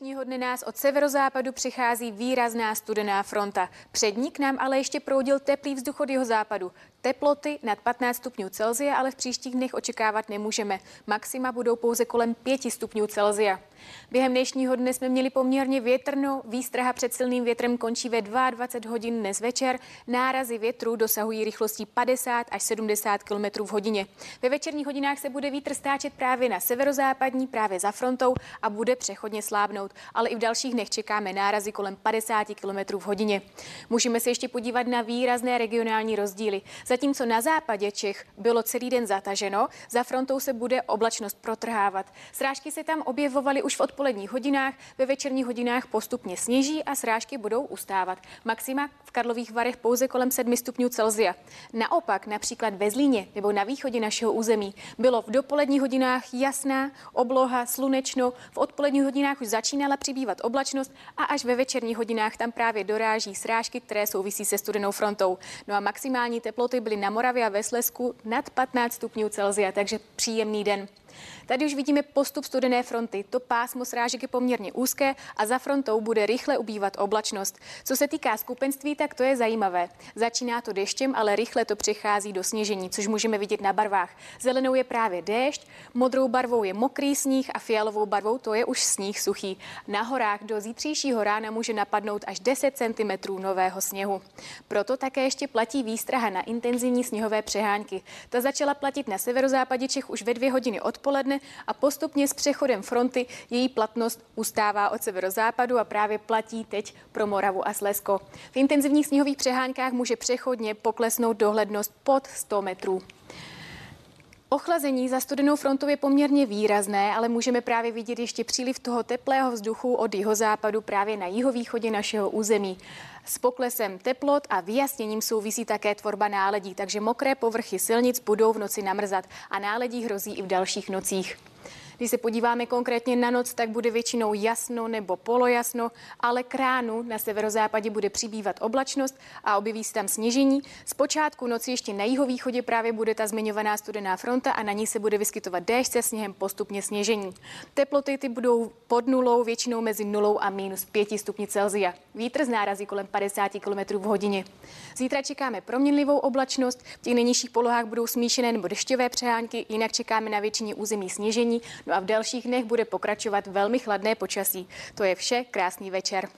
Dnešního dne nás od severozápadu přichází výrazná studená fronta. Před ní k nám ale ještě proudil teplý vzduch od jeho západu. Teploty nad 15 stupňů Celzia ale v příštích dnech očekávat nemůžeme. Maxima budou pouze kolem 5 stupňů Celzia. Během dnešního dne jsme měli poměrně větrno, výstraha před silným větrem končí ve 22 hodin dnes večer, nárazy větru dosahují rychlostí 50 až 70 km v hodině. Ve večerních hodinách se bude vítr stáčet právě na severozápadní, právě za frontou a bude přechodně slábnout, ale i v dalších dnech čekáme nárazy kolem 50 km v hodině. Můžeme se ještě podívat na výrazné regionální rozdíly. Zatímco na západě Čech bylo celý den zataženo, za frontou se bude oblačnost protrhávat. Srážky se tam objevovaly už v odpoledních hodinách, ve večerních hodinách postupně sněží a srážky budou ustávat. Maxima v Karlových Varech pouze kolem 7 stupňů Celzia. Naopak například ve Zlíně nebo na východě našeho území bylo v dopoledních hodinách jasná obloha, slunečno, v odpoledních hodinách už začínala přibývat oblačnost a až ve večerních hodinách tam právě doráží srážky, které souvisí se studenou frontou. No a maximální teploty byly na Moravě a ve Slesku nad 15 stupňů Celzia, takže příjemný den. Tady už vidíme postup studené fronty. To pásmo srážek je poměrně úzké a za frontou bude rychle ubývat oblačnost. Co se týká skupenství, tak to je zajímavé. Začíná to deštěm, ale rychle to přechází do sněžení, což můžeme vidět na barvách. Zelenou je právě déšť, modrou barvou je mokrý sníh a fialovou barvou to je už sníh suchý. Na horách do zítřejšího rána může napadnout až 10 cm nového sněhu. Proto také ještě platí výstraha na intenzivní sněhové přehánky. Ta začala platit na severozápadě Čech už ve dvě hodiny odpoledne odpoledne a postupně s přechodem fronty její platnost ustává od severozápadu a právě platí teď pro Moravu a Slezsko. V intenzivních sněhových přehánkách může přechodně poklesnout dohlednost pod 100 metrů. Ochlazení za studenou frontou je poměrně výrazné, ale můžeme právě vidět ještě příliv toho teplého vzduchu od jihozápadu právě na jihovýchodě našeho území. S poklesem teplot a vyjasněním souvisí také tvorba náledí, takže mokré povrchy silnic budou v noci namrzat a náledí hrozí i v dalších nocích. Když se podíváme konkrétně na noc, tak bude většinou jasno nebo polojasno, ale kránu na severozápadě bude přibývat oblačnost a objeví se tam sněžení. Zpočátku noci ještě na jihovýchodě právě bude ta zmiňovaná studená fronta a na ní se bude vyskytovat déšť se sněhem postupně sněžení. Teploty ty budou pod nulou, většinou mezi nulou a minus 5 stupni Celzia. Vítr z nárazí kolem 50 km v hodině. Zítra čekáme proměnlivou oblačnost, v těch nejnižších polohách budou smíšené nebo dešťové přehánky, jinak čekáme na většině území sněžení. No a v dalších dnech bude pokračovat velmi chladné počasí. To je vše, krásný večer.